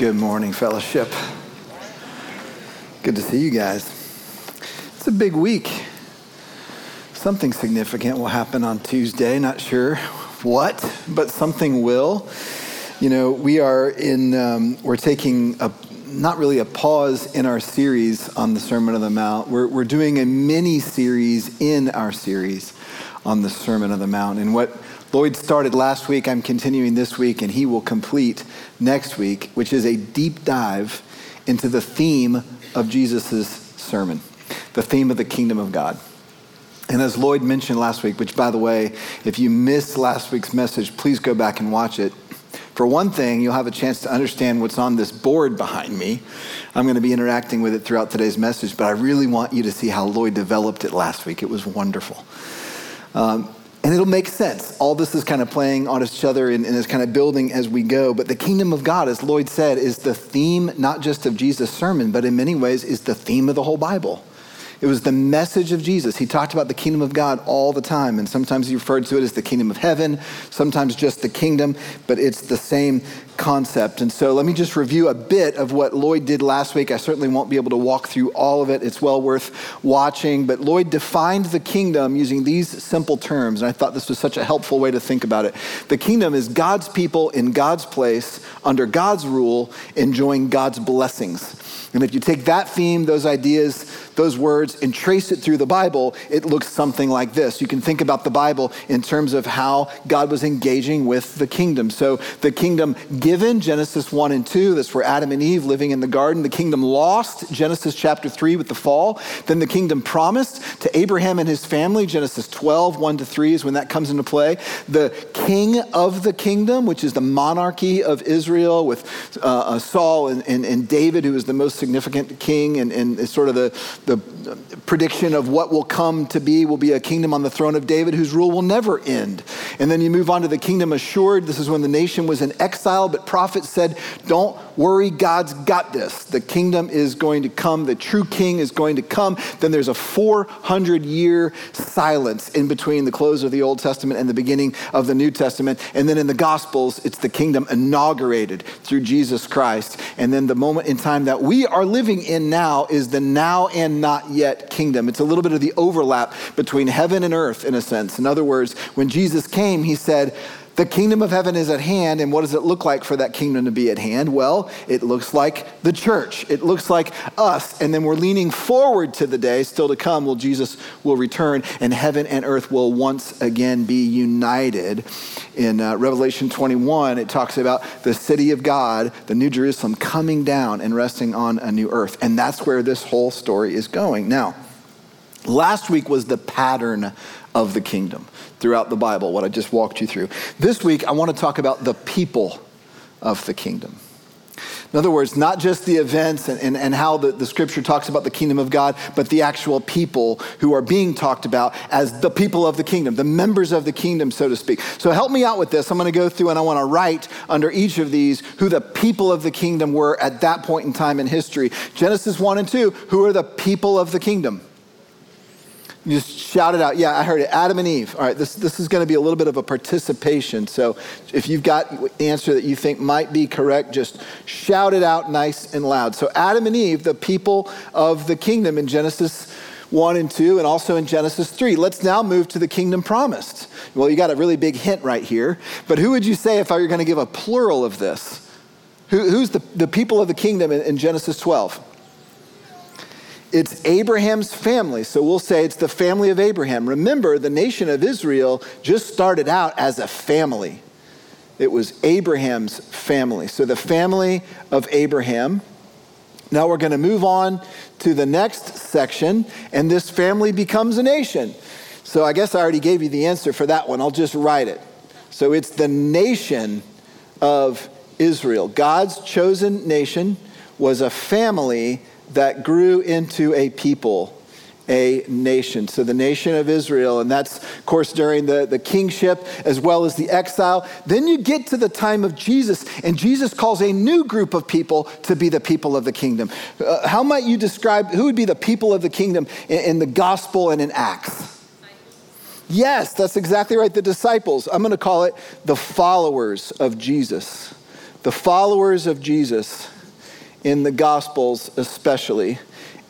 Good morning, fellowship. Good to see you guys. It's a big week. Something significant will happen on Tuesday. Not sure what, but something will. You know, we are in, um, we're taking a, not really a pause in our series on the Sermon on the Mount. We're, we're doing a mini series in our series on the Sermon on the Mount. And what Lloyd started last week, I'm continuing this week, and he will complete next week, which is a deep dive into the theme of Jesus' sermon, the theme of the kingdom of God. And as Lloyd mentioned last week, which by the way, if you missed last week's message, please go back and watch it. For one thing, you'll have a chance to understand what's on this board behind me. I'm going to be interacting with it throughout today's message, but I really want you to see how Lloyd developed it last week. It was wonderful. Um, and it'll make sense. All this is kind of playing on each other and, and, is kind of building as we go. But the kingdom of God, as Lloyd said, is the theme not just of Jesus' sermon, but in many ways is the theme of the whole Bible. It was the message of Jesus. He talked about the kingdom of God all the time, and sometimes he referred to it as the kingdom of heaven, sometimes just the kingdom, but it's the same concept. And so let me just review a bit of what Lloyd did last week. I certainly won't be able to walk through all of it. It's well worth watching. But Lloyd defined the kingdom using these simple terms. And I thought this was such a helpful way to think about it. The kingdom is God's people in God's place, under God's rule, enjoying God's blessings. And if you take that theme, those ideas, those words, and trace it through the Bible, it looks something like this. You can think about the Bible in terms of how God was engaging with the kingdom. So the kingdom given, Genesis 1 and 2, that's where Adam and Eve living in the garden. The kingdom lost, Genesis chapter 3 with the fall. Then the kingdom promised to Abraham and his family, Genesis 12, 1 to 3 is when that comes into play. The king of the kingdom, which is the monarchy of Israel with uh, uh Saul and, and, and David, who is the most significant king and, and sort of the, the prediction of what will come to be will be a kingdom on the throne of David whose rule will never end. And then you move on to the kingdom assured. This is when the nation was in exile, but prophets said, Don't worry, God's got this. The kingdom is going to come, the true king is going to come. Then there's a 400 year silence in between the close of the Old Testament and the beginning of the New Testament. And then in the Gospels, it's the kingdom inaugurated through Jesus Christ. And then the moment in time that we are living in now is the now and not yet kingdom. It's a little bit of the overlap between heaven and earth, in a sense. In other words, when Jesus came, he said, the kingdom of heaven is at hand, and what does it look like for that kingdom to be at hand? Well, it looks like the church. It looks like us, and then we're leaning forward to the day still to come. Well, Jesus will return, and heaven and earth will once again be united. In uh, Revelation 21, it talks about the city of God, the New Jerusalem, coming down and resting on a new earth, and that's where this whole story is going. Now, last week was the pattern of the kingdom throughout the Bible, what I just walked you through. This week, I want to talk about the people of the kingdom. In other words, not just the events and, and, and how the, the scripture talks about the kingdom of God, but the actual people who are being talked about as the people of the kingdom, the members of the kingdom, so to speak. So help me out with this. I'm going to go through and I want to write under each of these who the people of the kingdom were at that point in time in history. Genesis 1 and 2, who are the people of the kingdom? You just shout it out. Yeah, I heard it. Adam and Eve. All right, this, this is going to be a little bit of a participation. So if you've got an answer that you think might be correct, just shout it out nice and loud. So Adam and Eve, the people of the kingdom in Genesis 1 and 2, and also in Genesis 3. Let's now move to the kingdom promised. Well, you got a really big hint right here. But who would you say if I were going to give a plural of this? Who, who's the, the people of the kingdom in, in Genesis 12? It's Abraham's family. So we'll say it's the family of Abraham. Remember, the nation of Israel just started out as a family. It was Abraham's family. So the family of Abraham. Now we're going to move on to the next section, and this family becomes a nation. So I guess I already gave you the answer for that one. I'll just write it. So it's the nation of Israel. God's chosen nation was a family that grew into a people, a nation. So the nation of Israel, and that's, of course, during the, the kingship as well as the exile. Then you get to the time of Jesus, and Jesus calls a new group of people to be the people of the kingdom. Uh, how might you describe who would be the people of the kingdom in, in the gospel and in Acts? Yes, that's exactly right. The disciples. I'm going to call it the followers of Jesus the followers of Jesus in the Gospels, especially.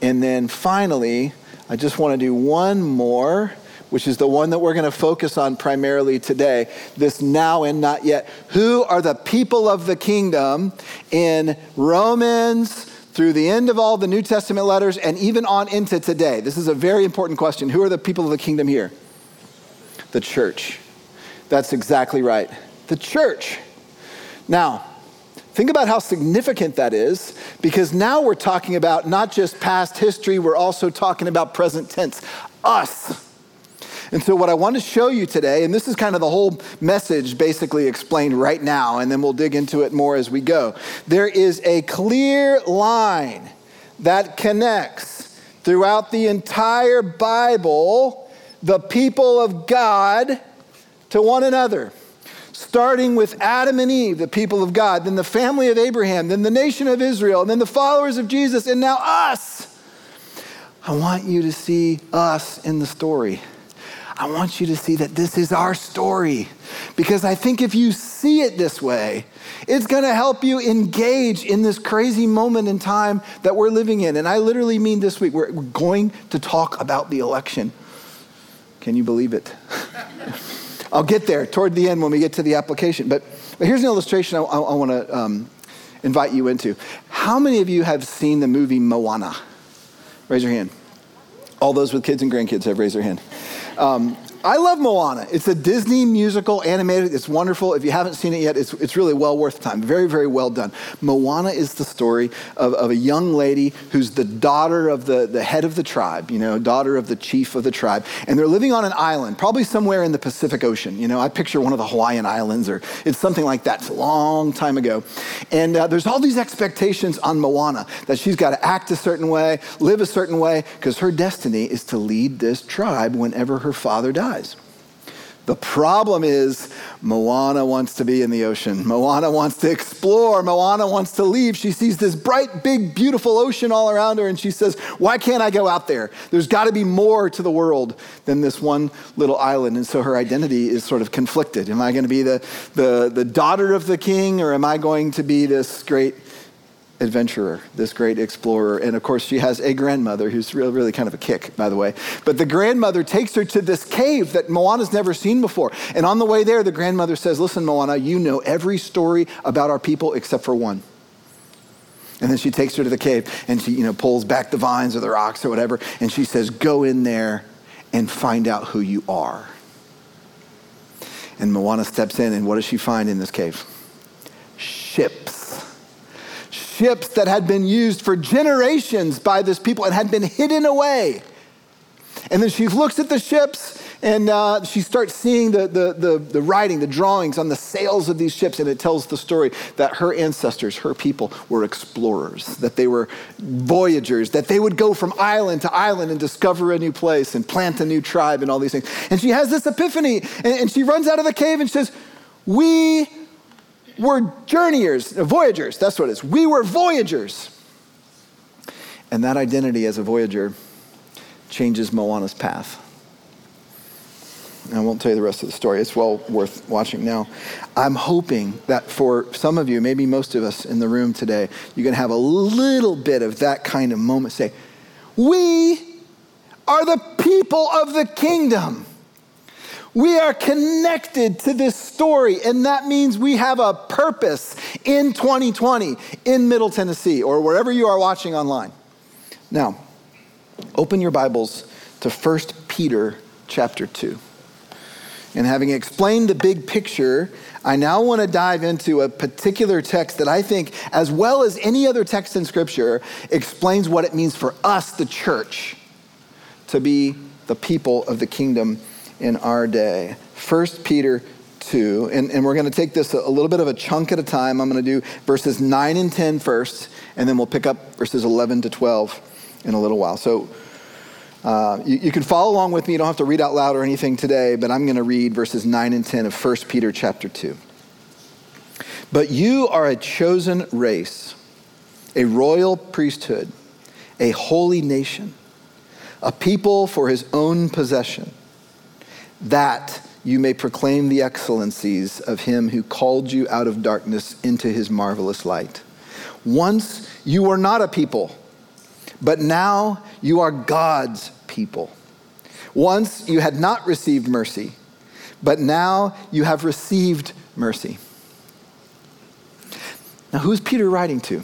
And then finally, I just want to do one more, which is the one that we're going to focus on primarily today this now and not yet. Who are the people of the kingdom in Romans? Through the end of all the New Testament letters and even on into today. This is a very important question. Who are the people of the kingdom here? The church. That's exactly right. The church. Now, Think about how significant that is because now we're talking about not just past history, we're also talking about present tense us. And so, what I want to show you today, and this is kind of the whole message basically explained right now, and then we'll dig into it more as we go. There is a clear line that connects throughout the entire Bible the people of God to one another starting with Adam and Eve, the people of God, then the family of Abraham, then the nation of Israel, and then the followers of Jesus, and now us. I want you to see us in the story. I want you to see that this is our story. Because I think if you see it this way, it's going to help you engage in this crazy moment in time that we're living in. And I literally mean this week, we're going to talk about the election. Can you believe it? I'll get there toward the end when we get to the application. But, but here's an illustration I, I, I want to um, invite you into. How many of you have seen the movie Moana? Raise your hand. All those with kids and grandkids have raised their hand. Um, I love Moana. It's a Disney musical, animated. It's wonderful. If you haven't seen it yet, it's, it's really well worth the time. Very, very well done. Moana is the story of, of a young lady who's the daughter of the, the head of the tribe, you know, daughter of the chief of the tribe. And they're living on an island, probably somewhere in the Pacific Ocean. You know, I picture one of the Hawaiian Islands or it's something like that. It's a long time ago. And uh, there's all these expectations on Moana that she's got to act a certain way, live a certain way, because her destiny is to lead this tribe whenever her father dies dies. The problem is, Moana wants to be in the ocean. Moana wants to explore. Moana wants to leave. She sees this bright, big, beautiful ocean all around her, and she says, Why can't I go out there? There's got to be more to the world than this one little island. And so her identity is sort of conflicted. Am I going to be the, the, the daughter of the king, or am I going to be this great adventurer, this great explorer. And of course, she has a grandmother who's really, really kind of a kick, by the way. But the grandmother takes her to this cave that Moana's never seen before. And on the way there, the grandmother says, Listen, Moana, you know every story about our people except for one. And then she takes her to the cave and she, you know, pulls back the vines or the rocks or whatever. And she says, Go in there and find out who you are. And Moana steps in, and what does she find in this cave? Ships ships that had been used for generations by this people and had been hidden away. And then she looks at the ships and uh, she starts seeing the, the, the, the, writing, the drawings on the sails of these ships, and it tells the story that her ancestors, her people, were explorers, that they were voyagers, that they would go from island to island and discover a new place and plant a new tribe and all these things. And she has this epiphany, and, and she runs out of the cave and says, We were journeyers, voyagers, that's what it is. We were voyagers. And that identity as a voyager changes Moana's path. I won't tell you the rest of the story. It's well worth watching now. I'm hoping that for some of you, maybe most of us in the room today, you can have a little bit of that kind of moment. Say, We are the people of the kingdom. We are connected to this story, and that means we have a purpose in 2020 in Middle Tennessee or wherever you are watching online. Now, open your Bibles to 1 Peter chapter 2. And having explained the big picture, I now want to dive into a particular text that I think, as well as any other text in Scripture, explains what it means for us, the church, to be the people of the kingdom in our day. 1 Peter 2, and, and we're going to take this a, a little bit of a chunk at a time. I'm going to do verses 9 and 10 first, and then we'll pick up verses 11 to 12 in a little while. So uh, you, you, can follow along with me. You don't have to read out loud or anything today, but I'm going to read verses 9 and 10 of 1 Peter chapter 2. But you are a chosen race, a royal priesthood, a holy nation, a people for his own possession that you may proclaim the excellencies of him who called you out of darkness into his marvelous light. Once you were not a people, but now you are God's people. Once you had not received mercy, but now you have received mercy. Now, who's Peter writing to?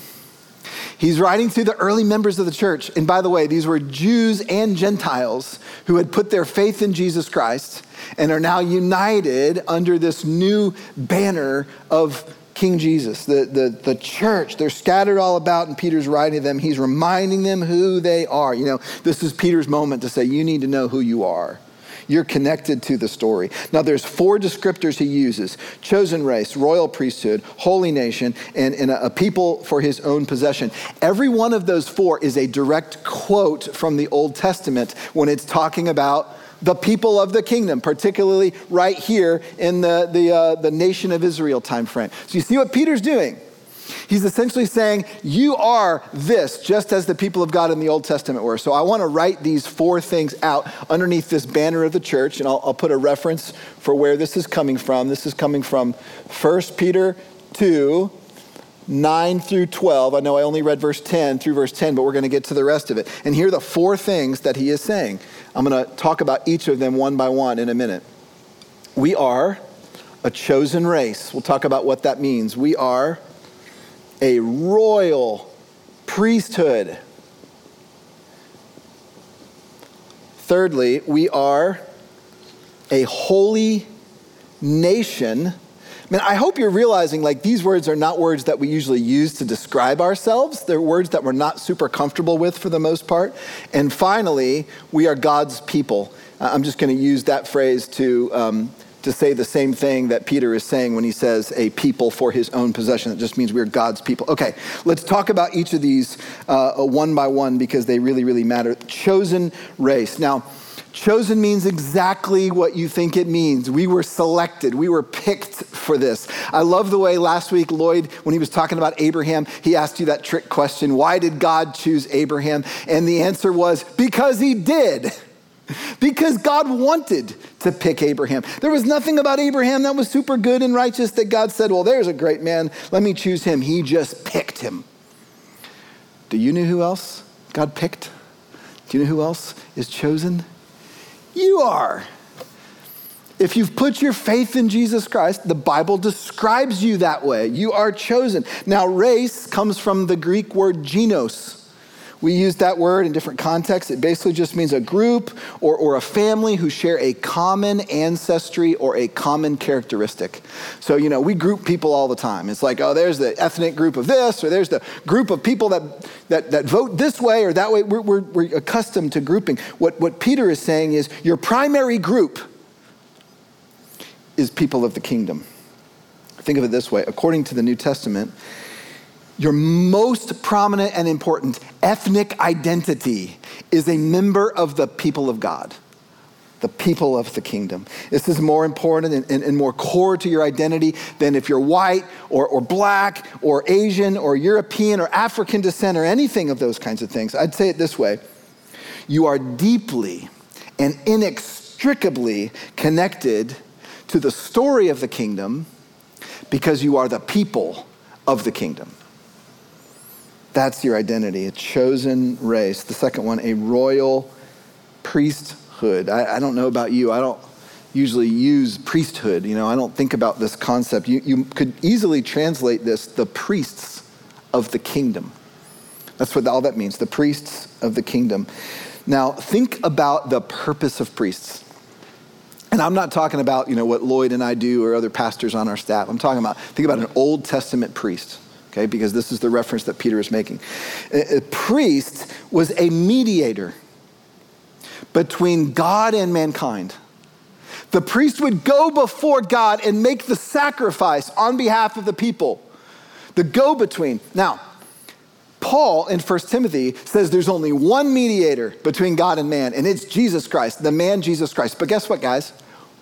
He's writing to the early members of the church. And by the way, these were Jews and Gentiles who had put their faith in Jesus Christ and are now united under this new banner of King Jesus. The, the, the church, they're scattered all about, and Peter's writing to them. He's reminding them who they are. You know, this is Peter's moment to say, You need to know who you are. You're connected to the story. Now, there's four descriptors he uses chosen race, royal priesthood, holy nation, and, and a, a people for his own possession. Every one of those four is a direct quote from the Old Testament when it's talking about the people of the kingdom, particularly right here in the, the, uh, the nation of Israel time frame. So you see what Peter's doing? He's essentially saying, You are this, just as the people of God in the Old Testament were. So I want to write these four things out underneath this banner of the church, and I'll, I'll put a reference for where this is coming from. This is coming from 1 Peter 2. 9 through 12. I know I only read verse 10 through verse 10, but we're going to get to the rest of it. And here are the four things that he is saying. I'm going to talk about each of them one by one in a minute. We are a chosen race. We'll talk about what that means. We are a royal priesthood. Thirdly, we are a holy nation. I mean, I hope you're realizing like these words are not words that we usually use to describe ourselves. They're words that we're not super comfortable with for the most part. And finally, we are God's people. I'm just going to use that phrase to um, to say the same thing that Peter is saying when he says a people for his own possession. It just means we're God's people. Okay, let's talk about each of these uh, one by one because they really, really matter. Chosen race. Now, Chosen means exactly what you think it means. We were selected, we were picked for this. I love the way last week Lloyd, when he was talking about Abraham, he asked you that trick question why did God choose Abraham? And the answer was because he did. Because God wanted to pick Abraham. There was nothing about Abraham that was super good and righteous that God said, Well, there's a great man. Let me choose him. He just picked him. Do you know who else God picked? Do you know who else is chosen? You are. If you've put your faith in Jesus Christ, the Bible describes you that way. You are chosen. Now, race comes from the Greek word genos we use that word in different contexts. It basically just means a group or, or a family who share a common ancestry or a common characteristic. So, you know, we group people all the time. It's like, oh, there's the ethnic group of this, or there's the group of people that, that, that vote this way or that way. We're, we're, we're accustomed to grouping. What, what Peter is saying is your primary group is people of the kingdom. Think of it this way according to the New Testament, your most prominent and important ethnic identity is a member of the people of God, the people of the kingdom. This is more important and, and, and, more core to your identity than if you're white or, or black or Asian or European or African descent or anything of those kinds of things. I'd say it this way you are deeply and inextricably connected to the story of the kingdom because you are the people of the kingdom. That's your identity, a chosen race. The second one, a royal priesthood. I, I, don't know about you. I don't usually use priesthood. You know, I don't think about this concept. You, you could easily translate this the priests of the kingdom. That's what all that means, the priests of the kingdom. Now, think about the purpose of priests. And I'm not talking about, you know, what Lloyd and I do or other pastors on our staff. I'm talking about, think about an Old Testament priest okay, because this is the reference that Peter is making. A, priest was a mediator between God and mankind. The priest would go before God and make the sacrifice on behalf of the people, the go between. Now, Paul in 1 Timothy says there's only one mediator between God and man, and it's Jesus Christ, the man Jesus Christ. But guess what, guys?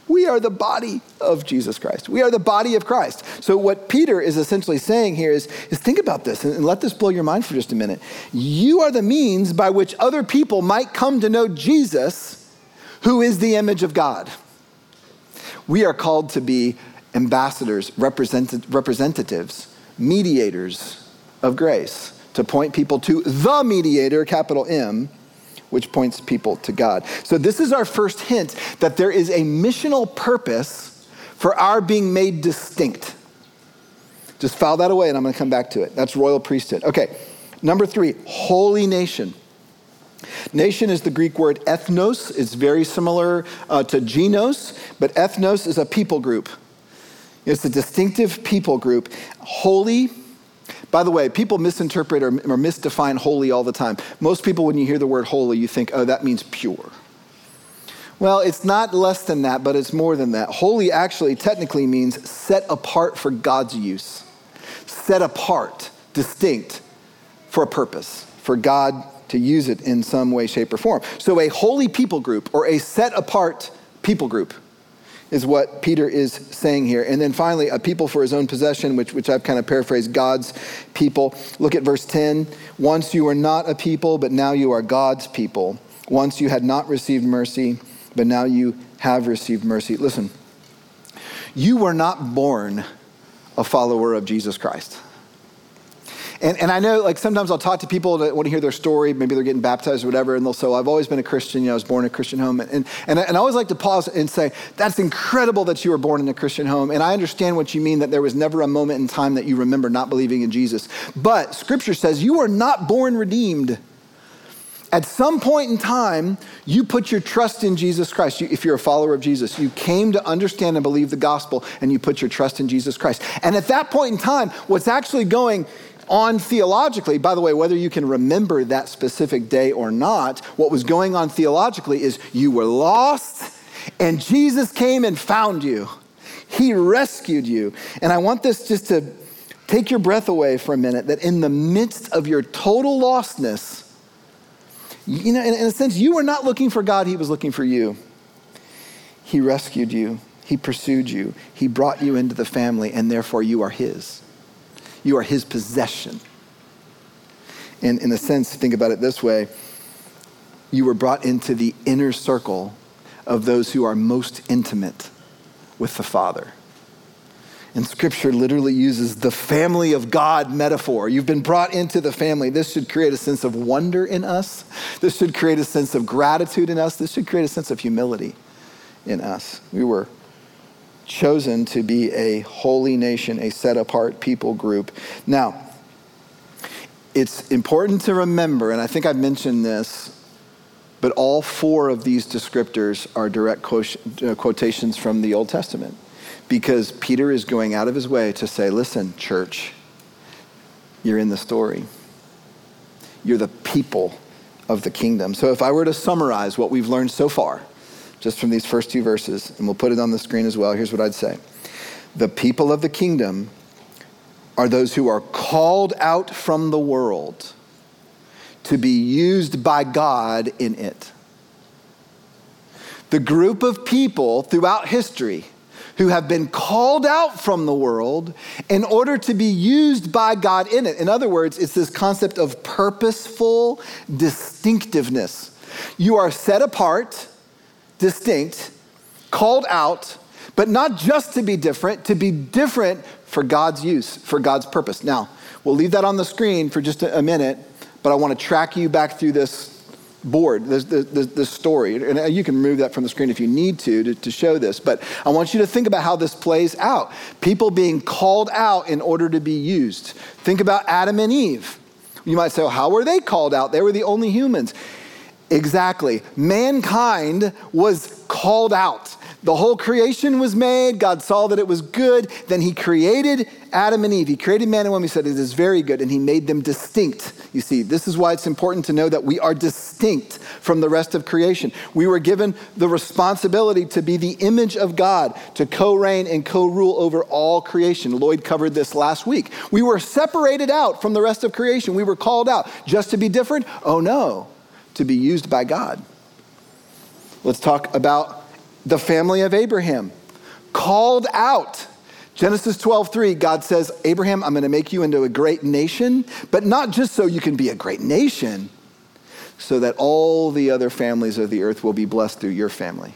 We are the body of Jesus Christ. We are the body of Christ. So, what Peter is essentially saying here is, is think about this and let this blow your mind for just a minute. You are the means by which other people might come to know Jesus, who is the image of God. We are called to be ambassadors, represent- representatives, mediators of grace, to point people to the mediator, capital M, which points people to God. So, this is our first hint that there is a missional purpose for our being made distinct. Just file that away, and I'm going to come back to it. That's royal priesthood. Okay, number three, holy nation. Nation is the Greek word ethnos. It's very similar uh, to genos, but ethnos is a people group. It's a distinctive people group. Holy, by the way, people misinterpret or, or misdefine holy all the time. Most people, when you hear the word holy, you think, oh, that means pure. Well, it's not less than that, but it's more than that. Holy actually technically means set apart for God's use, set apart, distinct for a purpose, for God to use it in some way, shape, or form. So, a holy people group or a set apart people group is what Peter is saying here. And then finally, a people for his own possession, which, which I've kind of paraphrased God's people. Look at verse 10. Once you were not a people, but now you are God's people. Once you had not received mercy, but now you have received mercy. Listen, you were not born a follower of Jesus Christ. And, and I know, like, sometimes I'll talk to people that want to hear their story. Maybe they're getting baptized or whatever, and they'll say, well, I've always been a Christian. You know, I was born in a Christian home. And, and, and I always like to pause and say, that's incredible that you were born in a Christian home. And I understand what you mean that there was never a moment in time that you remember not believing in Jesus. But Scripture says you are not born redeemed. At some point in time, you put your trust in Jesus Christ. You, if you're a follower of Jesus, you came to understand and believe the gospel, and you put your trust in Jesus Christ. And at that point in time, what's actually going on theologically, by the way, whether you can remember that specific day or not, what was going on theologically is you were lost and Jesus came and found you. He rescued you. And I want this just to take your breath away for a minute that in the midst of your total lostness, you know, in, in a sense, you were not looking for God, He was looking for you. He rescued you, He pursued you, He brought you into the family, and therefore you are His. You are his possession. And in a sense, think about it this way you were brought into the inner circle of those who are most intimate with the Father. And scripture literally uses the family of God metaphor. You've been brought into the family. This should create a sense of wonder in us. This should create a sense of gratitude in us. This should create a sense of humility in us. We were chosen to be a holy nation, a set apart people group. Now, it's important to remember, and I think I've mentioned this, but all four of these descriptors are direct uh, quotations from the Old Testament because Peter is going out of his way to say, listen, church, you're in the story. You're the people of the kingdom. So if I were to summarize what we've learned so far, just from these first two verses, and we'll put it on the screen as well. Here's what I'd say The people of the kingdom are those who are called out from the world to be used by God in it. The group of people throughout history who have been called out from the world in order to be used by God in it. In other words, it's this concept of purposeful distinctiveness. You are set apart distinct, called out, but not just to be different, to be different for God's use, for God's purpose. Now, we'll leave that on the screen for just a, minute, but I want to track you back through this board, this, this, this, story. And uh, you can remove that from the screen if you need to, to, to show this. But I want you to think about how this plays out. People being called out in order to be used. Think about Adam and Eve. You might say, well, how were they called out? They were the only humans. Exactly. Mankind was called out. The whole creation was made. God saw that it was good. Then he created Adam and Eve. He created man and woman. He said, It is very good. And he made them distinct. You see, this is why it's important to know that we are distinct from the rest of creation. We were given the responsibility to be the image of God, to co reign and co rule over all creation. Lloyd covered this last week. We were separated out from the rest of creation. We were called out just to be different. Oh, no to be used by God. Let's talk about the family of Abraham. Called out. Genesis 12:3 God says, "Abraham, I'm going to make you into a great nation, but not just so you can be a great nation, so that all the other families of the earth will be blessed through your family."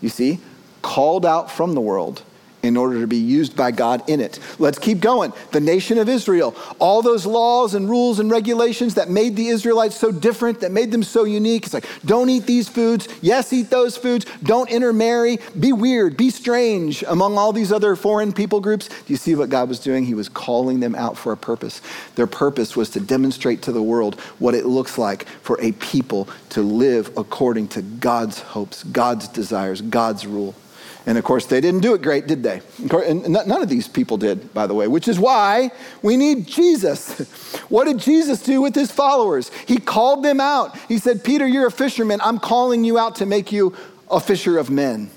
You see? called out from the world in order to be used by God in it. Let's keep going. The nation of Israel, all those laws and rules and regulations that made the Israelites so different, that made them so unique. It's like, don't eat these foods. Yes, eat those foods. Don't intermarry. Be weird. Be strange among all these other foreign people groups. Do you see what God was doing? He was calling them out for a purpose. Their purpose was to demonstrate to the world what it looks like for a people to live according to God's hopes, God's desires, God's rule. And of course, they didn't do it great, did they? And none of these people did, by the way, which is why we need Jesus. What did Jesus do with his followers? He called them out. He said, Peter, you're a fisherman. I'm calling you out to make you a fisher of men.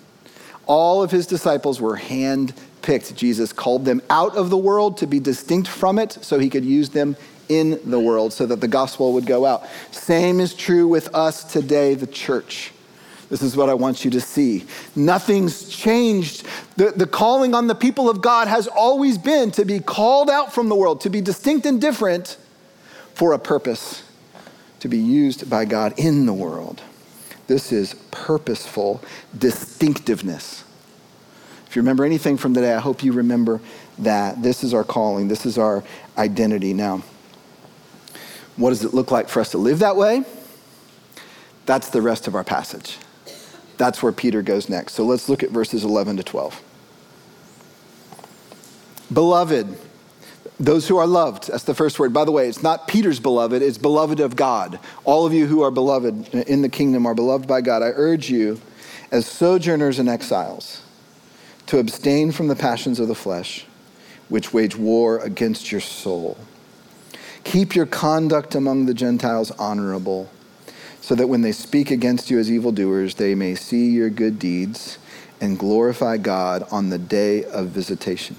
All of his disciples were hand picked. Jesus called them out of the world to be distinct from it so he could use them in the world so that the gospel would go out. Same is true with us today, the church. This is what I want you to see. Nothing's changed. The, the calling on the people of God has always been to be called out from the world, to be distinct and different for a purpose, to be used by God in the world. This is purposeful distinctiveness. If you remember anything from today, I hope you remember that. This is our calling, this is our identity. Now, what does it look like for us to live that way? That's the rest of our passage. That's where Peter goes next. So let's look at verses 11 to 12. Beloved, those who are loved, that's the first word. By the way, it's not Peter's beloved, it's beloved of God. All of you who are beloved in the kingdom are beloved by God. I urge you, as sojourners and exiles, to abstain from the passions of the flesh, which wage war against your soul. Keep your conduct among the Gentiles honorable so that when they speak against you as evildoers, they may see your good deeds and glorify God on the day of visitation.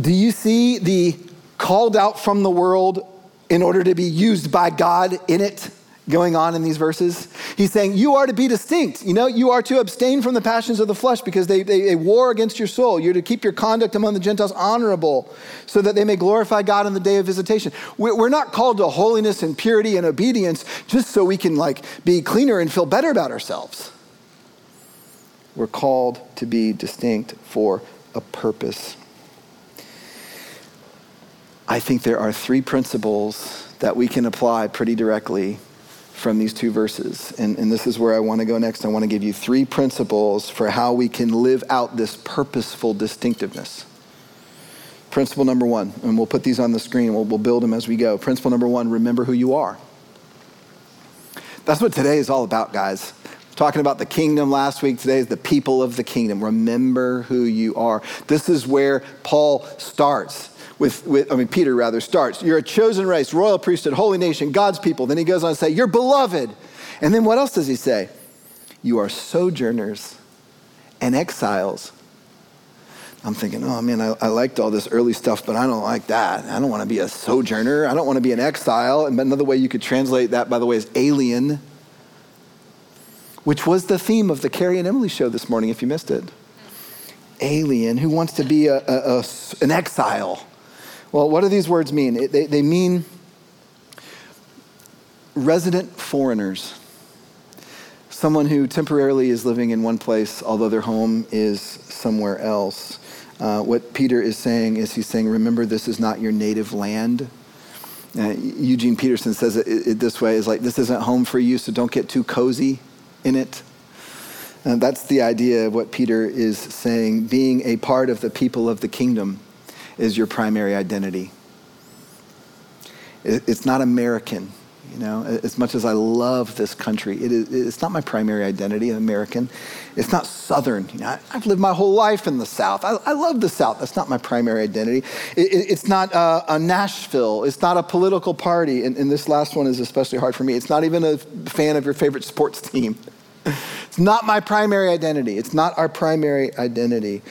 Do you see the called out from the world in order to be used by God in it? Going on in these verses. He's saying you are to be distinct. You know, you are to abstain from the passions of the flesh because they, they, they, war against your soul. You're to keep your conduct among the Gentiles honorable so that they may glorify God on the day of visitation. We're not called to holiness and purity and obedience just so we can like be cleaner and feel better about ourselves. We're called to be distinct for a purpose. I think there are three principles that we can apply pretty directly from these two verses. And, and this is where I want to go next. I want to give you three principles for how we can live out this purposeful distinctiveness. Principle number one, and we'll put these on the screen, we'll, we'll build them as we go. Principle number one remember who you are. That's what today is all about, guys. Talking about the kingdom last week, today is the people of the kingdom. Remember who you are. This is where Paul starts with, with, I mean, Peter rather starts. You're a chosen race, royal priesthood, holy nation, God's people. Then he goes on to say, You're beloved. And then what else does he say? You are sojourners and exiles. I'm thinking, oh man, I, I, liked all this early stuff, but I don't like that. I don't want to be a sojourner. I don't want to be an exile. And another way you could translate that, by the way, is alien, which was the theme of the Carrie and Emily show this morning, if you missed it. Alien, who wants to be a, a, a an exile. Well, what do these words mean? They, they mean resident foreigners, someone who temporarily is living in one place, although their home is somewhere else. Uh, what Peter is saying is he's saying, remember, this is not your native land. Uh, Eugene Peterson says it, it, this way is like, this isn't home for you, so don't get too cozy in it. And that's the idea of what Peter is saying, being a part of the people of the kingdom is your primary identity. It's not American, you know, as much as I love this country, it is, it's not my primary identity, American. It's not Southern. You know, I, have lived my whole life in the South. I, I, love the South. That's not my primary identity. It, it, it's not uh, a Nashville. It's not a political party. And, and this last one is especially hard for me. It's not even a fan of your favorite sports team. It's not my primary identity. It's not our primary identity.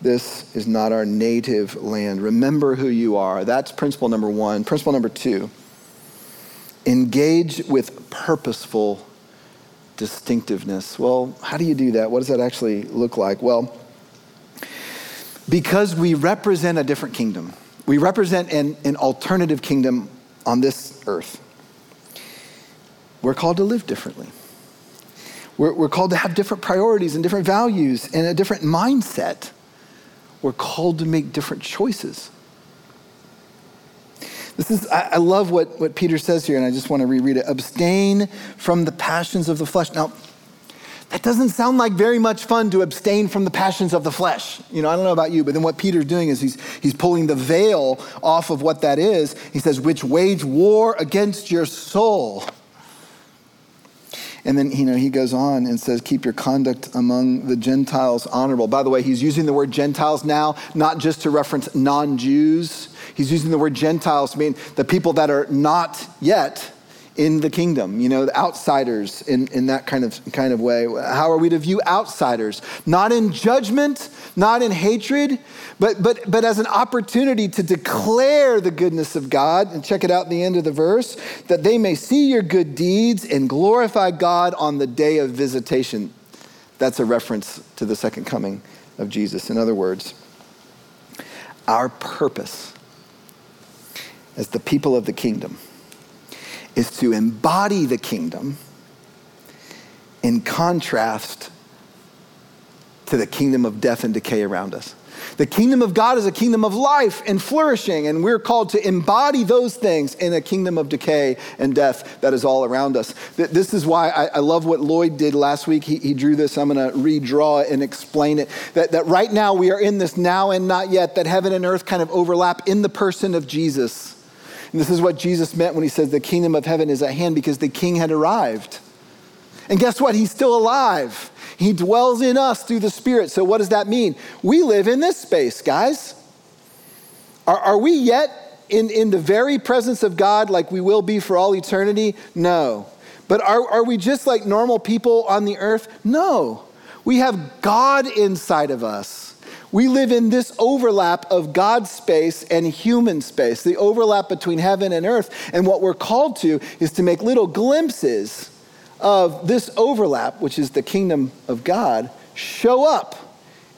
This is not our native land. Remember who you are. That's principle number one. Principle number two engage with purposeful distinctiveness. Well, how do you do that? What does that actually look like? Well, because we represent a different kingdom, we represent an, an alternative kingdom on this earth. We're called to live differently. We're, we're called to have different priorities and different values and a different mindset. We're called to make different choices. This is, I, I love what, what Peter says here, and I just want to reread it. Abstain from the passions of the flesh. Now, that doesn't sound like very much fun to abstain from the passions of the flesh. You know, I don't know about you, but then what Peter's doing is he's, he's pulling the veil off of what that is. He says, which wage war against your soul. And then, you know, he goes on and says, keep your conduct among the Gentiles honorable. By the way, he's using the word Gentiles now, not just to reference non Jews. He's using the word Gentiles to mean the people that are not yet in the kingdom, you know, the outsiders in, in that kind of, kind of way. How are we to view outsiders? Not in judgment, not in hatred, but, but, but as an opportunity to declare the goodness of God. And check it out in the end of the verse that they may see your good deeds and glorify God on the day of visitation. That's a reference to the second coming of Jesus. In other words, our purpose as the people of the kingdom is to embody the kingdom in contrast to the kingdom of death and decay around us. The kingdom of God is a kingdom of life and flourishing, and we're called to embody those things in a kingdom of decay and death that is all around us. This is why I, love what Lloyd did last week. He, drew this. I'm going to redraw it and explain it. That, that right now we are in this now and not yet, that heaven and earth kind of overlap in the person of Jesus. And this is what Jesus meant when he says the kingdom of heaven is at hand because the king had arrived. And guess what? He's still alive. He dwells in us through the Spirit. So, what does that mean? We live in this space, guys. Are, are we yet in, in the very presence of God like we will be for all eternity? No. But are, are we just like normal people on the earth? No. We have God inside of us. We live in this overlap of God's space and human space, the overlap between heaven and earth. And what we're called to is to make little glimpses of this overlap, which is the kingdom of God, show up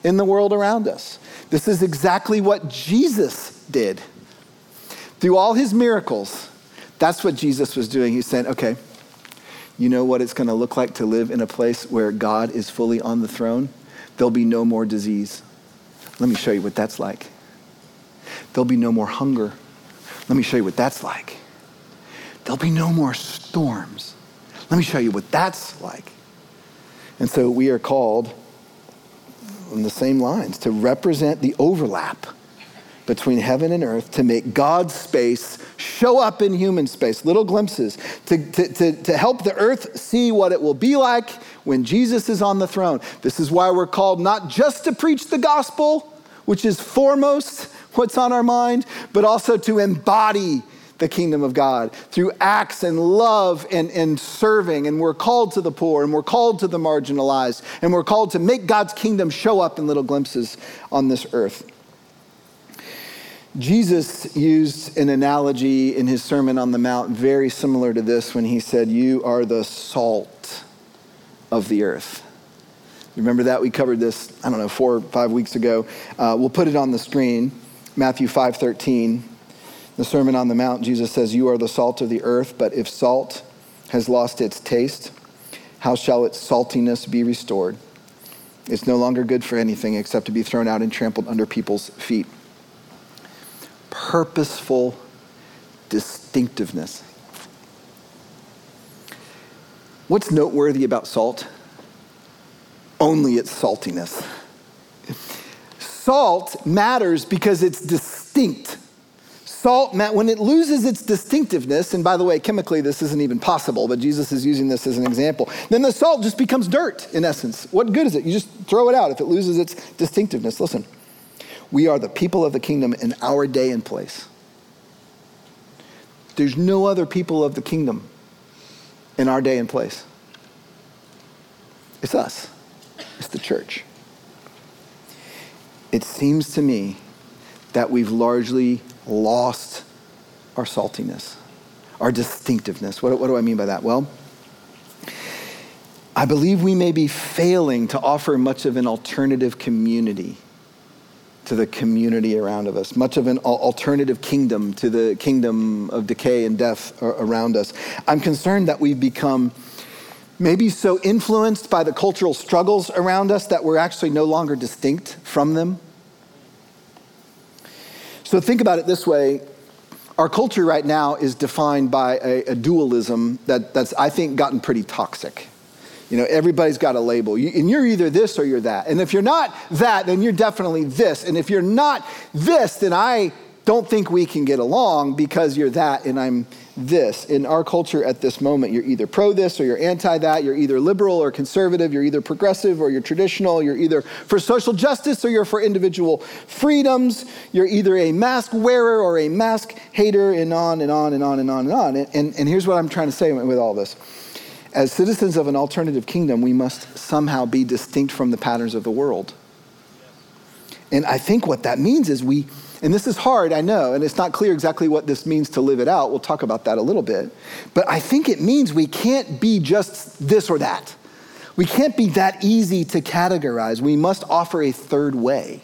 in the world around us. This is exactly what Jesus did. Through all his miracles, that's what Jesus was doing. He's saying, okay, you know what it's going to look like to live in a place where God is fully on the throne? There'll be no more disease. Let me show you what that's like. There'll be no more hunger. Let me show you what that's like. There'll be no more storms. Let me show you what that's like. And so we are called on the same lines to represent the overlap between heaven and earth, to make God's space show up in human space, little glimpses, to, to, to, to help the earth see what it will be like when Jesus is on the throne. This is why we're called not just to preach the gospel, which is foremost what's on our mind, but also to embody the kingdom of God through acts and love and, and serving. And we're called to the poor and we're called to the marginalized and we're called to make God's kingdom show up in little glimpses on this earth. Jesus used an analogy in his Sermon on the Mount very similar to this when he said, You are the salt of the earth. Remember that? We covered this, I don't know, four or five weeks ago. Uh, we'll put it on the screen. Matthew 5 13. The Sermon on the Mount, Jesus says, You are the salt of the earth, but if salt has lost its taste, how shall its saltiness be restored? It's no longer good for anything except to be thrown out and trampled under people's feet. Purposeful distinctiveness. What's noteworthy about salt? Only its saltiness. Salt matters because it's distinct. Salt, when it loses its distinctiveness, and by the way, chemically this isn't even possible, but Jesus is using this as an example, then the salt just becomes dirt in essence. What good is it? You just throw it out if it loses its distinctiveness. Listen, we are the people of the kingdom in our day and place. There's no other people of the kingdom in our day and place. It's us. It's the church. It seems to me that we've largely lost our saltiness, our distinctiveness. What, what do I mean by that? Well, I believe we may be failing to offer much of an alternative community to the community around of us, much of an alternative kingdom to the kingdom of decay and death around us. I'm concerned that we've become maybe so influenced by the cultural struggles around us that we're actually no longer distinct from them. So think about it this way our culture right now is defined by a, a dualism that, that's, I think, gotten pretty toxic. You know, everybody's got a label. You, and you're either this or you're that. And if you're not that, then you're definitely this. And if you're not this, then I don't think we can get along because you're that and I'm this. In our culture at this moment, you're either pro this or you're anti that. You're either liberal or conservative. You're either progressive or you're traditional. You're either for social justice or you're for individual freedoms. You're either a mask wearer or a mask hater, and on and on and on and on and on. And, and, and here's what I'm trying to say with all this. As citizens of an alternative kingdom, we must somehow be distinct from the patterns of the world. And I think what that means is we and this is hard, I know, and it's not clear exactly what this means to live it out. We'll talk about that a little bit. But I think it means we can't be just this or that. We can't be that easy to categorize. We must offer a third way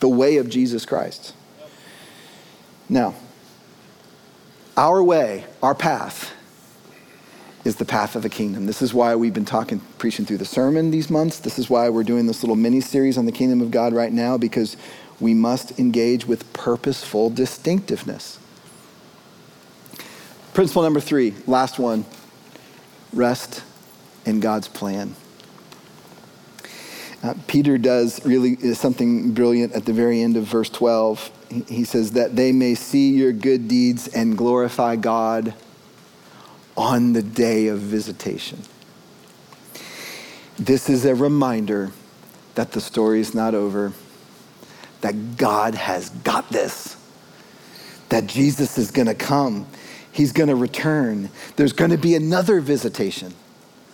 the way of Jesus Christ. Now, our way, our path, is the path of the kingdom. This is why we've been talking, preaching through the sermon these months. This is why we're doing this little mini series on the kingdom of God right now, because we must engage with purposeful distinctiveness. Principle number three, last one rest in God's plan. Uh, Peter does really something brilliant at the very end of verse 12. He says, That they may see your good deeds and glorify God on the day of visitation. This is a reminder that the story is not over that God has got this, that Jesus is going to come. He's going to return. There's going to be another visitation.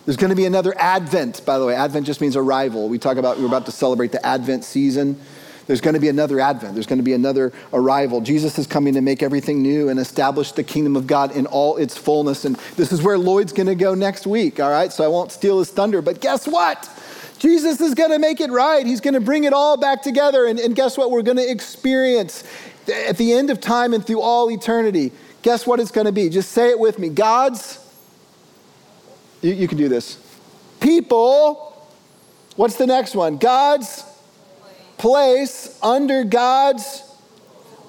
There's going to be another Advent, by the way. Advent just means arrival. We talk about, we're about to celebrate the Advent season. There's going to be another Advent. There's going to be another arrival. Jesus is coming to make everything new and establish the kingdom of God in all its fullness. And this is where Lloyd's going to go next week, all right? So I won't steal his thunder. But guess what? Jesus is going to make it right. He's going to bring it all back together. And, and guess what? We're going to experience at the end of time and through all eternity. Guess what it's going to be? Just say it with me God's, you, you can do this. People, what's the next one? God's place under God's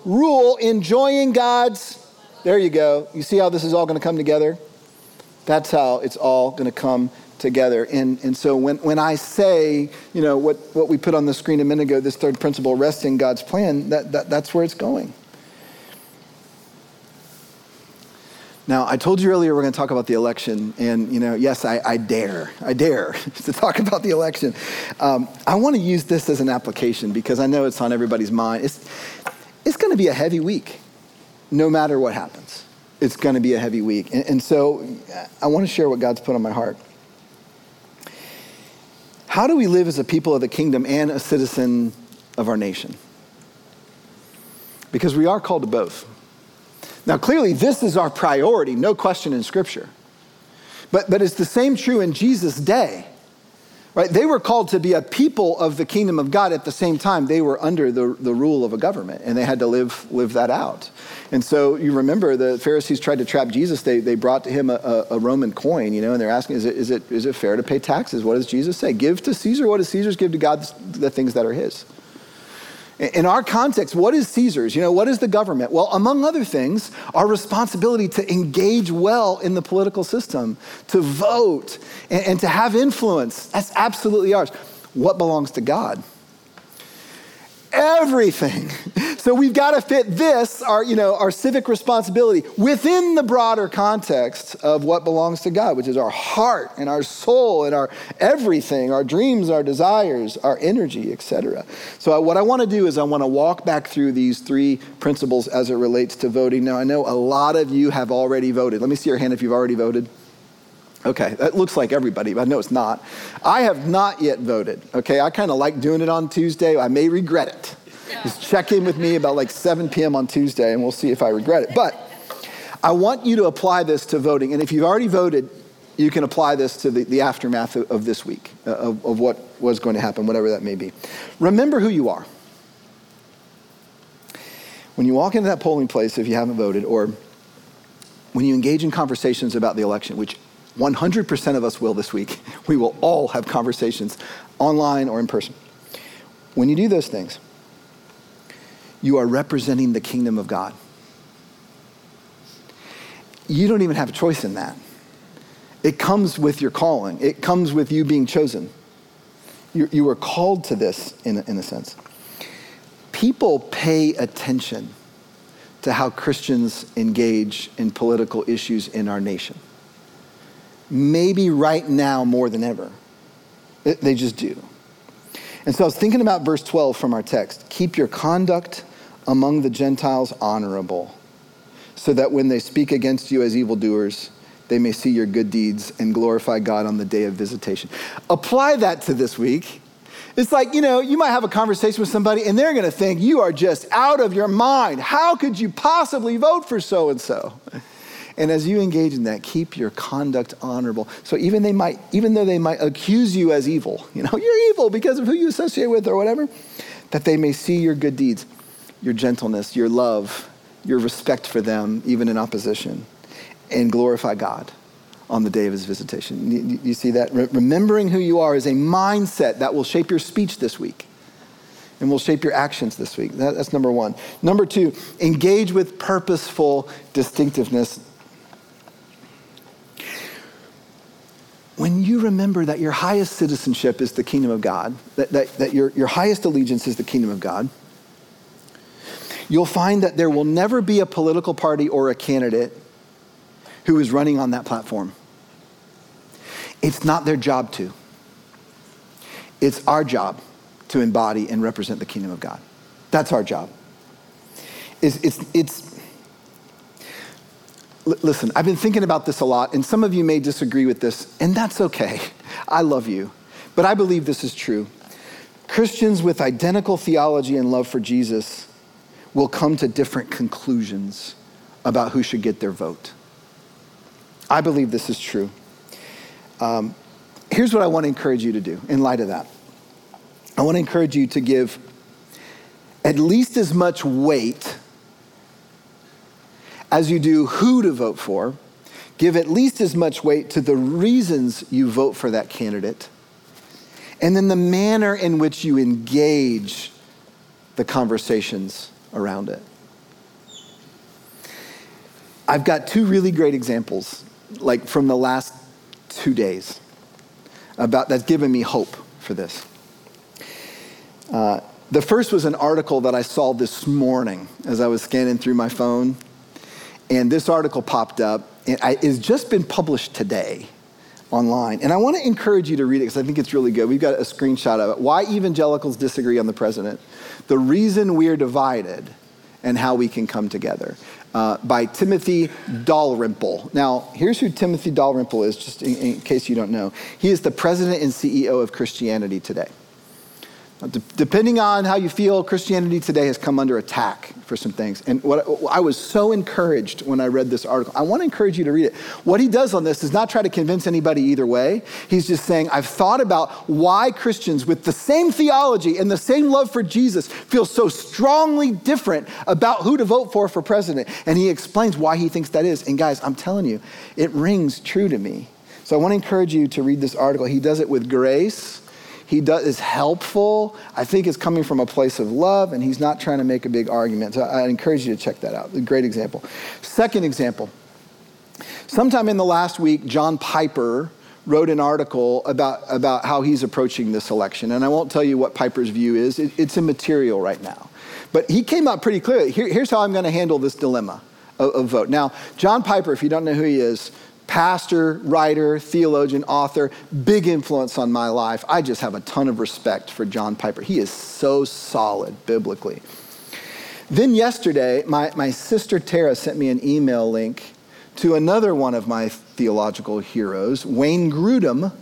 rule, enjoying God's. There you go. You see how this is all going to come together? That's how it's all going to come together. And, and so when, when I say, you know, what, what we put on the screen a minute ago, this third principle, rest in God's plan, that, that, that's where it's going. Now, I told you earlier we're going to talk about the election, and you know, yes, I, I dare, I dare to talk about the election. Um, I want to use this as an application because I know it's on everybody's mind. It's, it's going to be a heavy week, no matter what happens. It's going to be a heavy week, and, and so I want to share what God's put on my heart. How do we live as a people of the kingdom and a citizen of our nation? Because we are called to both. Now, clearly, this is our priority, no question in Scripture. But, but it's the same true in Jesus' day. Right? They were called to be a people of the kingdom of God at the same time. They were under the, the rule of a government, and they had to live, live that out. And so you remember the Pharisees tried to trap Jesus. They, they brought to him a, a, Roman coin, you know, and they're asking, is it, is, it, is it fair to pay taxes? What does Jesus say? Give to Caesar what does Caesar's, give to God the things that are his. In our context, what is Caesar's? You know, what is the government? Well, among other things, our responsibility to engage well in the political system, to vote, and, and to have influence. That's absolutely ours. What belongs to God? Everything. So we've got to fit this, our, you know, our civic responsibility, within the broader context of what belongs to God, which is our heart and our soul and our everything, our dreams, our desires, our energy, etc. So what I want to do is I want to walk back through these three principles as it relates to voting. Now I know a lot of you have already voted. Let me see your hand if you've already voted. Okay, that looks like everybody, but know it's not. I have not yet voted. Okay, I kind of like doing it on Tuesday. I may regret it. Just check in with me about like 7 p.m. on Tuesday and we'll see if I regret it. But I want you to apply this to voting. And if you've already voted, you can apply this to the, the aftermath of, of this week, uh, of, of what was going to happen, whatever that may be. Remember who you are. When you walk into that polling place, if you haven't voted, or when you engage in conversations about the election, which 100% of us will this week. We will all have conversations online or in person. When you do those things, you are representing the kingdom of God. You don't even have a choice in that. It comes with your calling, it comes with you being chosen. You, you are called to this in, in a sense. People pay attention to how Christians engage in political issues in our nation. Maybe right now more than ever. They just do. And so I was thinking about verse 12 from our text keep your conduct among the Gentiles honorable, so that when they speak against you as evildoers, they may see your good deeds and glorify God on the day of visitation. Apply that to this week. It's like, you know, you might have a conversation with somebody and they're going to think you are just out of your mind. How could you possibly vote for so and so? And as you engage in that, keep your conduct honorable. So even they might, even though they might accuse you as evil, you know, you're evil because of who you associate with or whatever, that they may see your good deeds, your gentleness, your love, your respect for them, even in opposition, and glorify God on the day of his visitation. You, you see that? Re- remembering who you are is a mindset that will shape your speech this week and will shape your actions this week. That, that's number one. Number two, engage with purposeful distinctiveness. When you remember that your highest citizenship is the kingdom of God, that, that, that your, your highest allegiance is the kingdom of God, you'll find that there will never be a political party or a candidate who is running on that platform. It's not their job to. It's our job to embody and represent the kingdom of God. That's our job. It's, it's, it's listen, I've been thinking about this a lot, and some of you may disagree with this, and that's okay. I love you. But I believe this is true. Christians with identical theology and love for Jesus will come to different conclusions about who should get their vote. I believe this is true. Um, here's what I want to encourage you to do in light of that I want to encourage you to give at least as much weight as you do who to vote for, give at least as much weight to the reasons you vote for that candidate, and then the manner in which you engage the conversations around it. I've got two really great examples, like from the last two days, about that's given me hope for this. Uh, the first was an article that I saw this morning as I was scanning through my phone and this article popped up, and it's just been published today online. And I want to encourage you to read it because I think it's really good. We've got a screenshot of it. Why evangelicals disagree on the president, the reason we're divided, and how we can come together. Uh, by Timothy Dalrymple. Now, here's who Timothy Dalrymple is, just in, in case you don't know. He is the president and CEO of Christianity Today. Depending on how you feel, Christianity today has come under attack for some things. And what I was so encouraged when I read this article. I want to encourage you to read it. What he does on this is not try to convince anybody either way. He's just saying, I've thought about why Christians with the same theology and the same love for Jesus feel so strongly different about who to vote for for president. And he explains why he thinks that is. And guys, I'm telling you, it rings true to me. So I want to encourage you to read this article. He does it with grace he does, is helpful. I think it's coming from a place of love, and he's not trying to make a big argument. So I encourage you to check that out. Great example. Second example. Sometime in the last week, John Piper wrote an article about, about how he's approaching this election. And I won't tell you what Piper's view is, it, it's immaterial right now. But he came out pretty clearly. Here, here's how I'm going to handle this dilemma of, of vote. Now, John Piper, if you don't know who he is, pastor, writer, theologian, author, big influence on my life. I just have a ton of respect for John Piper. He is so solid biblically. Then yesterday, my, my sister Tara sent me an email link to another one of my theological heroes, Wayne Grudem,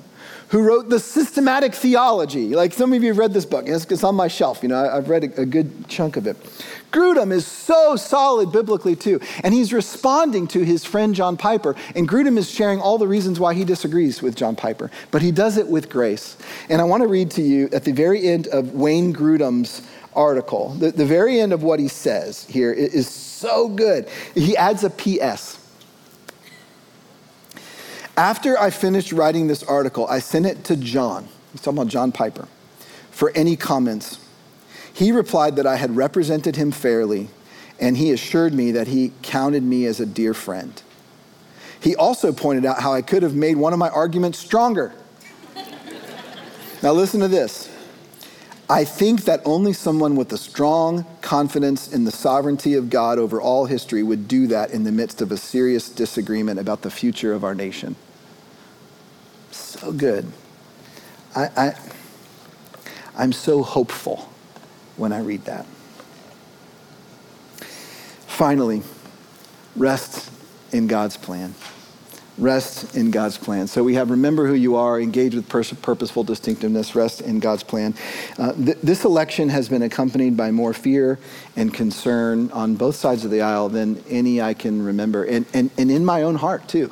who wrote The Systematic Theology. Like some of you have read this book, it's, it's on my shelf. You know, I've read a, a good chunk of it. Grudem is so solid biblically too. And he's responding to his friend John Piper. And Grudem is sharing all the reasons why he disagrees with John Piper. But he does it with grace. And I want to read to you at the very end of Wayne Grudem's article, the, the very end of what he says here is so good. He adds a P.S. After I finished writing this article, I sent it to John. He's talking about John Piper for any comments. He replied that I had represented him fairly, and he assured me that he counted me as a dear friend. He also pointed out how I could have made one of my arguments stronger. now, listen to this. I think that only someone with a strong confidence in the sovereignty of God over all history would do that in the midst of a serious disagreement about the future of our nation. So good. I, I, I'm so hopeful when I read that. Finally, rest in God's plan. Rest in God's plan. So we have remember who you are, engage with pers- purposeful distinctiveness, rest in God's plan. Uh, th- this election has been accompanied by more fear and concern on both sides of the aisle than any I can remember, and, and, and in my own heart, too.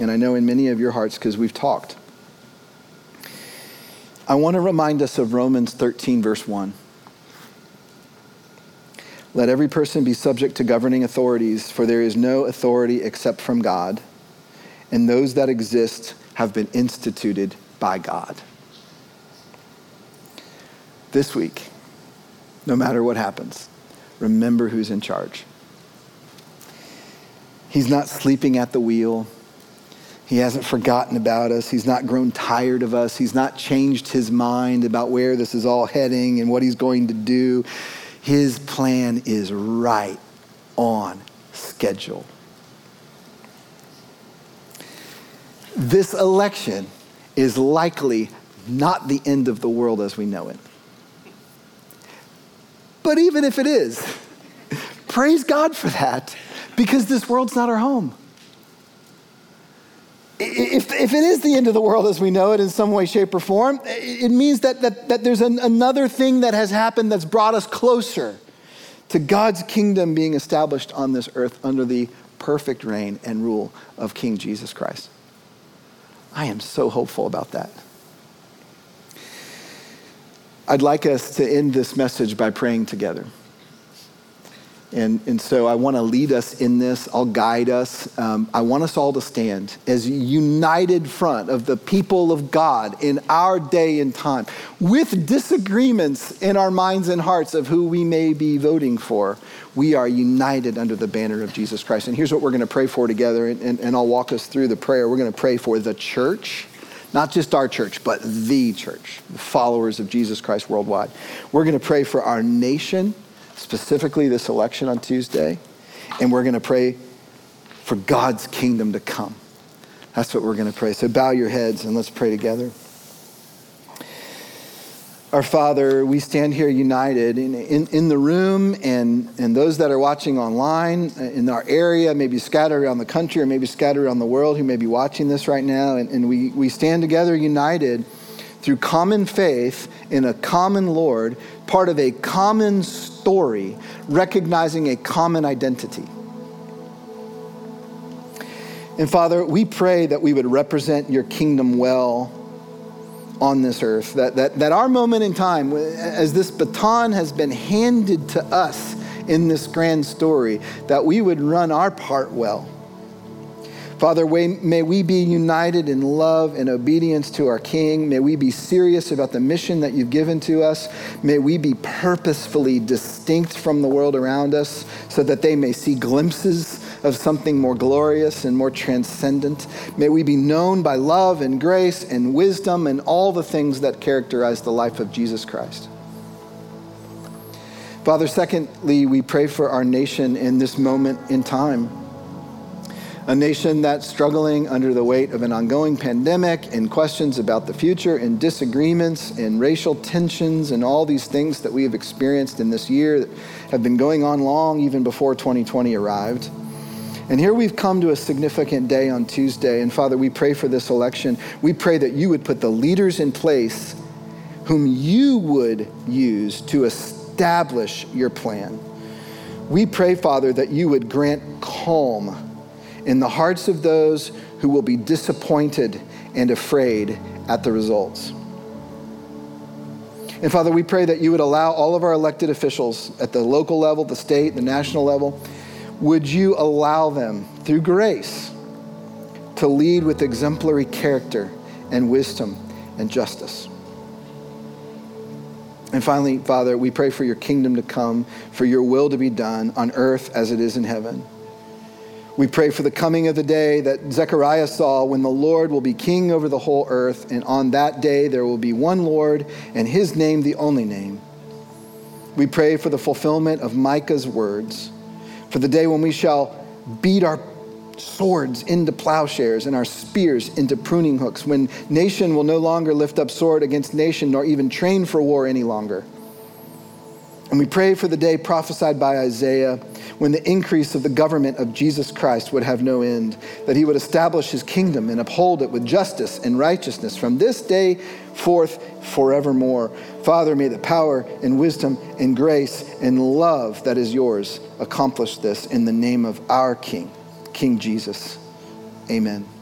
And I know in many of your hearts because we've talked. I want to remind us of Romans 13, verse 1. Let every person be subject to governing authorities, for there is no authority except from God, and those that exist have been instituted by God. This week, no matter what happens, remember who's in charge. He's not sleeping at the wheel. He hasn't forgotten about us. He's not grown tired of us. He's not changed his mind about where this is all heading and what he's going to do. His plan is right on schedule. This election is likely not the end of the world as we know it. But even if it is, praise God for that because this world's not our home if, if it is the end of the world as we know it in some way, shape, or form, it means that, that, that there's an, another thing that has happened that's brought us closer to God's kingdom being established on this earth under the perfect reign and rule of King Jesus Christ. I am so hopeful about that. I'd like us to end this message by praying together. And, and so I want to lead us in this. I'll guide us. Um, I want us all to stand as a united front of the people of God in our day and time, with disagreements in our minds and hearts of who we may be voting for. We are united under the banner of Jesus Christ. And here's what we're going to pray for together, and, and, and I'll walk us through the prayer. We're going to pray for the church not just our church, but the church, the followers of Jesus Christ worldwide. We're going to pray for our nation specifically this election on Tuesday, and we're going to pray for God's kingdom to come. That's what we're going to pray. So bow your heads and let's pray together. Our Father, we stand here united in, in, in, the room and, and those that are watching online uh, in our area, maybe scattered around the country or maybe scattered around the world who may be watching this right now. And, and we, we stand together united through common faith in a common Lord, part of a common story, recognizing a common identity. And Father, we pray that we would represent your kingdom well on this earth, that, that, that our moment in time, as this baton has been handed to us in this grand story, that we would run our part well Father, may we be united in love and obedience to our King. May we be serious about the mission that you've given to us. May we be purposefully distinct from the world around us so that they may see glimpses of something more glorious and more transcendent. May we be known by love and grace and wisdom and all the things that characterize the life of Jesus Christ. Father, secondly, we pray for our nation in this moment in time a nation that's struggling under the weight of an ongoing pandemic and questions about the future and disagreements and racial tensions and all these things that we have experienced in this year that have been going on long even before 2020 arrived. And here we've come to a significant day on Tuesday. And Father, we pray for this election. We pray that you would put the leaders in place whom you would use to establish your plan. We pray, Father, that you would grant calm in the hearts of those who will be disappointed and afraid at the results. And Father, we pray that you would allow all of our elected officials at the local level, the state, the national level, would you allow them through grace to lead with exemplary character and wisdom and justice. And finally, Father, we pray for your kingdom to come, for your will to be done on earth as it is in heaven. We pray for the coming of the day that Zechariah saw when the Lord will be king over the whole earth, and on that day there will be one Lord, and his name the only name. We pray for the fulfillment of Micah's words, for the day when we shall beat our swords into plowshares and our spears into pruning hooks, when nation will no longer lift up sword against nation nor even train for war any longer. And we pray for the day prophesied by Isaiah when the increase of the government of Jesus Christ would have no end, that he would establish his kingdom and uphold it with justice and righteousness from this day forth forevermore. Father, may the power and wisdom and grace and love that is yours accomplish this in the name of our King King Jesus. Amen.